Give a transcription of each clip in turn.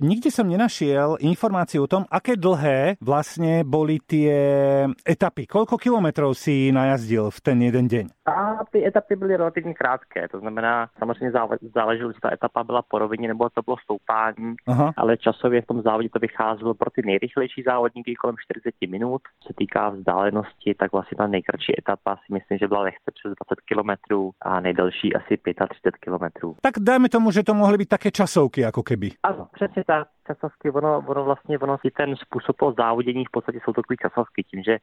nikde som nenašiel informáciu o tom, aké dlhé vlastne boli tie etapy. Koľko kilometrov si najazdil v ten jeden deň? A ty etapy byly relativně krátké, to znamená, samozřejmě záleželo, jestli ta etapa byla po rovině nebo to bylo stoupání, Aha. ale časově v tom závodě to vycházelo pro ty nejrychlejší závodníky kolem 40 minut. Co se týká vzdálenosti, tak vlastně ta nejkratší etapa si myslím, že byla lehce přes 20 km a nejdelší asi 35 km. Tak dajme tomu, že to mohly být také časovky, jako keby. Ano, přesně tak. Časovky, ono, ono vlastně, ono si ten způsob toho závodění v podstatě jsou takové časovky, tím, že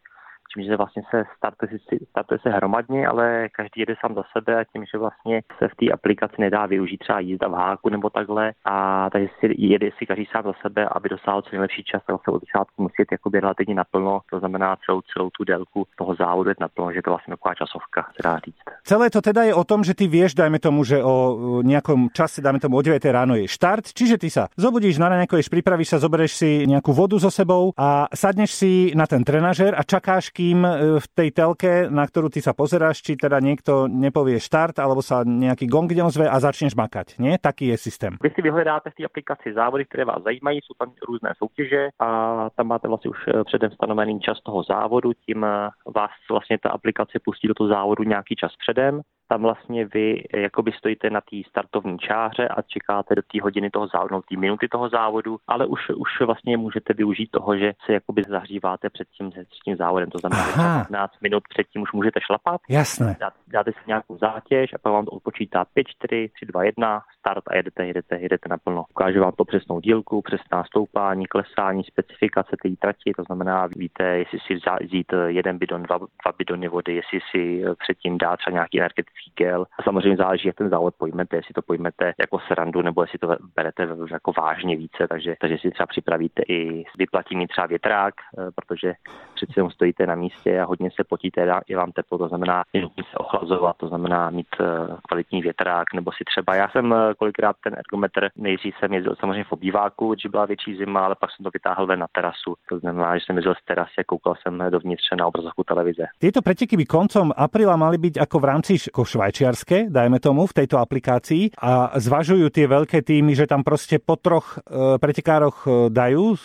tím, že vlastně se startuje, startuje se hromadně, ale každý jede sám za sebe a tím, že vlastně se v té aplikaci nedá využít třeba jízda v háku nebo takhle a takže si jede si každý sám za sebe, aby dosáhl co nejlepší čas, tak se od začátku musí jít jakoby relativně naplno, to znamená celou, celou tu délku toho závodu je naplno, že to vlastně taková časovka, se dá říct. Celé to teda je o tom, že ty vieš, dajme tomu, že o nějakom čase, dajme tomu o 9 ráno je štart, čiže ty sa zobudíš na ráno, pripravíš sa, zoberieš si nejakú vodu so sebou a sadneš si na ten trenažer a čakáš, kým e, v tej telke, na ktorú ty sa pozeráš, či teda niekto nepovie štart, alebo sa nejaký gong neozve a začneš makať. Nie? Taký je systém. Vy si vyhledáte v té aplikaci závody, které vás zajímají, jsou tam různé soutěže a tam máte vlastně už e, předem stanovený čas toho závodu, tím e, vás vlastně ta aplikace pustí do toho závodu nějaký čas předem tam vlastně vy jakoby stojíte na té startovní čáře a čekáte do té hodiny toho závodu, té minuty toho závodu, ale už, už vlastně můžete využít toho, že se jakoby zahříváte před tím, před tím závodem. To znamená, že 15 minut předtím už můžete šlapat. Jasné. Dá, dáte si nějakou zátěž a pak vám to odpočítá 5, 4, 3, 2, 1, start a jedete, jedete, jedete naplno. Ukáže vám to přesnou dílku, přesná stoupání, klesání, specifikace té trati, to znamená, víte, jestli si vzít jeden bidon, dva, dva bidony vody, jestli si předtím dát třeba nějaký energetický gel. A samozřejmě záleží, jak ten závod pojmete, jestli to pojmete jako srandu, nebo jestli to berete jako vážně více, takže, takže si třeba připravíte i vyplatí mi třeba větrák, eh, protože přeci jenom stojíte na místě a hodně se potíte, je vám teplo, to znamená, že se ochlazovat, to znamená mít eh, kvalitní větrák, nebo si třeba, já jsem eh, kolikrát ten ergometr, nejdřív jsem jezdil samozřejmě v obýváku, když byla větší zima, ale pak jsem to vytáhl ven na terasu, to znamená, že jsem jezdil z terasy a koukal jsem dovnitř na obrazovku televize. Tyto preteky by koncom apríla mali byť ako v rámci švajčiarske, dajme tomu, v tejto aplikácii a zvažujú tie veľké týmy, že tam proste po troch pretekároch dajú,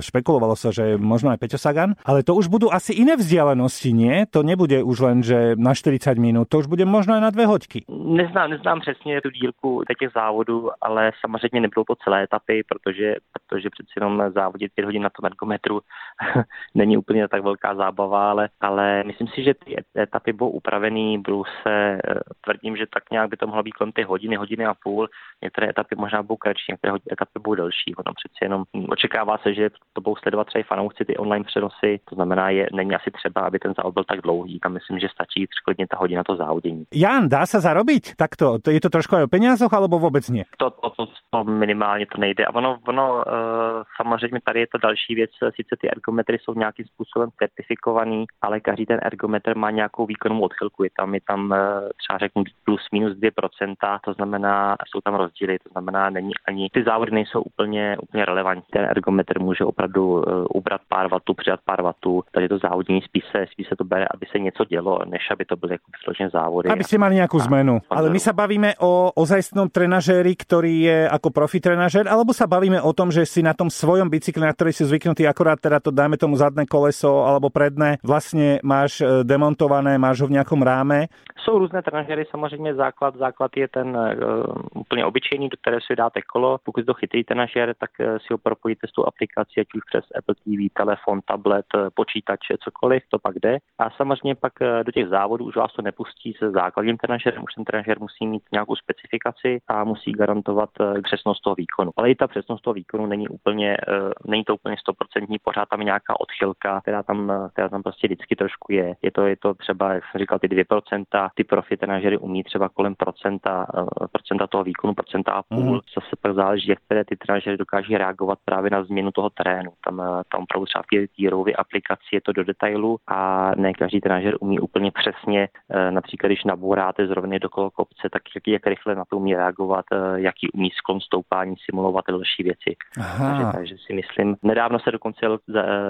špekulovalo sa, že možno aj Peťo Sagan, ale to už budú asi iné vzdialenosti, nie? To nebude už len, že na 40 minút, to už bude možno aj na dve hoďky. Neznám, neznám přesně tu dílku těch závodů, ale samozřejmě nebudou to celé etapy, protože, protože přeci jenom závodit 5 hodin na tom ergometru není úplně tak velká zábava, ale, ale myslím si, že ty etapy budou upravený, budou se tvrdím, že tak nějak by to mohlo být kolem ty hodiny, hodiny a půl. Některé etapy možná budou kratší, některé etapy budou delší. Ono přeci jenom očekává se, že to budou sledovat třeba fanoušci ty online přenosy. To znamená, je, není asi třeba, aby ten závod byl tak dlouhý. Tam myslím, že stačí klidně ta hodina to závodění. Jan, dá se zarobiť takto? Je to trošku o penězoch, alebo vůbec ne? To, to, to, to, minimálně to nejde. A ono, ono uh, samozřejmě tady je to další věc. Sice ty ergometry jsou nějakým způsobem certifikovaný, ale každý ten ergometr má nějakou výkonnou odchylku. Je tam, je tam uh, třeba řeknu plus minus 2%, to znamená, jsou tam rozdíly, to znamená, není ani, ty závody nejsou úplně, úplně relevantní. Ten ergometr může opravdu uh, ubrat pár vatů, přidat pár vatů, takže to závodění spíš se, spíš se to bere, aby se něco dělo, než aby to byly jako závody. Aby ste mali nějakou zmenu. Ale my se bavíme o ozajstnom trenažéri, který je jako profi trenažér, alebo se bavíme o tom, že si na tom svojom bicykli, na ktorý si zvyknutý, akorát teda to dáme tomu zadné koleso alebo predné, vlastně máš e, demontované, máš ho v nějakom ráme. Jsou různé trenažery, samozřejmě základ, základ je ten uh, úplně obyčejný, do které si dáte kolo. Pokud to chytrý trenažer, tak uh, si ho propojíte s tou aplikací, ať už přes Apple TV, telefon, tablet, uh, počítač, cokoliv, to pak jde. A samozřejmě pak do těch závodů už vás to nepustí se základním trenažerem, už ten trenažer musí mít nějakou specifikaci a musí garantovat přesnost toho výkonu. Ale i ta přesnost toho výkonu není úplně, není to úplně stoprocentní, pořád tam je nějaká odchylka, která tam, která tam prostě vždycky trošku je. Je to, je to třeba, jak jsem říkal, ty 2%, ty profi trenažery umí třeba kolem procenta, eh, procenta toho výkonu, procenta a půl. Mm. Zase pak záleží, jak které ty trenažery dokáží reagovat právě na změnu toho terénu. Tam, eh, tam opravdu třeba v té aplikaci je to do detailu a ne každý trenažer umí úplně přesně, eh, například když nabouráte z rovny do kopce, tak jak, jak rychle na to umí reagovat, jaký umí sklon stoupání simulovat další věci. Takže, takže si myslím, nedávno se dokonce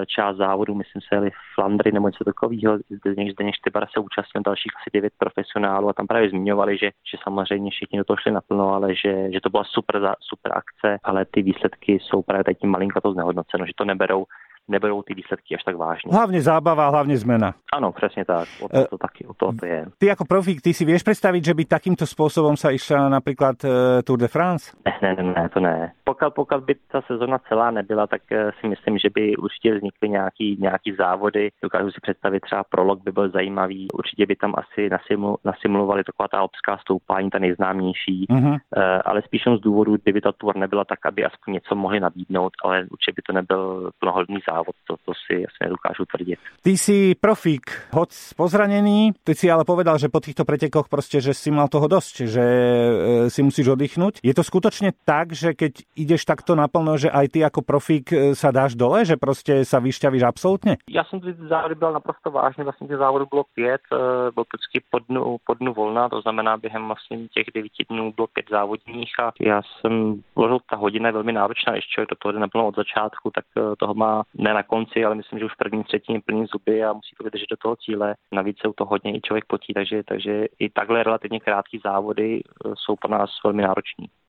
část závodu, myslím se jeli Flandry nebo něco takového, Zdeněk, Zdeněk Štybar se účastnil dalších asi devět profesionálů a tam právě zmiňovali, že, že samozřejmě všichni do toho šli naplno, ale že, že to byla super, super akce, ale ty výsledky jsou právě tady tím malinko to znehodnoceno, že to neberou neberou ty výsledky až tak vážně. Hlavně zábava, hlavně zmena. Ano, přesně tak. O to, to taky, o to, to je. Ty jako profík, ty si vieš představit, že by takýmto způsobem sa išla například uh, Tour de France? Ne, ne, ne, ne to ne. Pokud, pokud by ta sezona celá nebyla, tak uh, si myslím, že by určitě vznikly nějaký, nějaký závody. Dokážu si představit třeba prolog by byl zajímavý. Určitě by tam asi nasimul, nasimulovali taková ta alpská stoupání, ta nejznámější. Uh-huh. Uh, ale spíš z důvodu, kdyby ta tour nebyla tak, aby aspoň něco mohli nabídnout, ale určitě by to nebyl plnohodný závod, to, to si asi nedokážu tvrdit. Ty si profík, hoď pozranený, ty si ale povedal, že po týchto pretekoch prostě, že si mal toho dosť, že e, si musíš oddychnúť. Je to skutočne tak, že keď ideš takto naplno, že aj ty ako profík e, sa dáš dole, že prostě sa vyšťavíš absolutně? Já jsem ty závody byl naprosto vážný, vlastně těch závodů bylo pět, e, byl vždycky po dnu, po dnu volna, to znamená během vlastně těch devíti dnů bylo pět závodních a já jsem, ta hodina je velmi náročná, když člověk do toho nebylo od začátku, tak toho má ne na konci, ale myslím, že už v první třetině plný zuby a musí to vydržet do toho cíle. Navíc se u toho hodně i člověk potí, takže, takže i takhle relativně krátké závody e, jsou pro nás velmi nároční.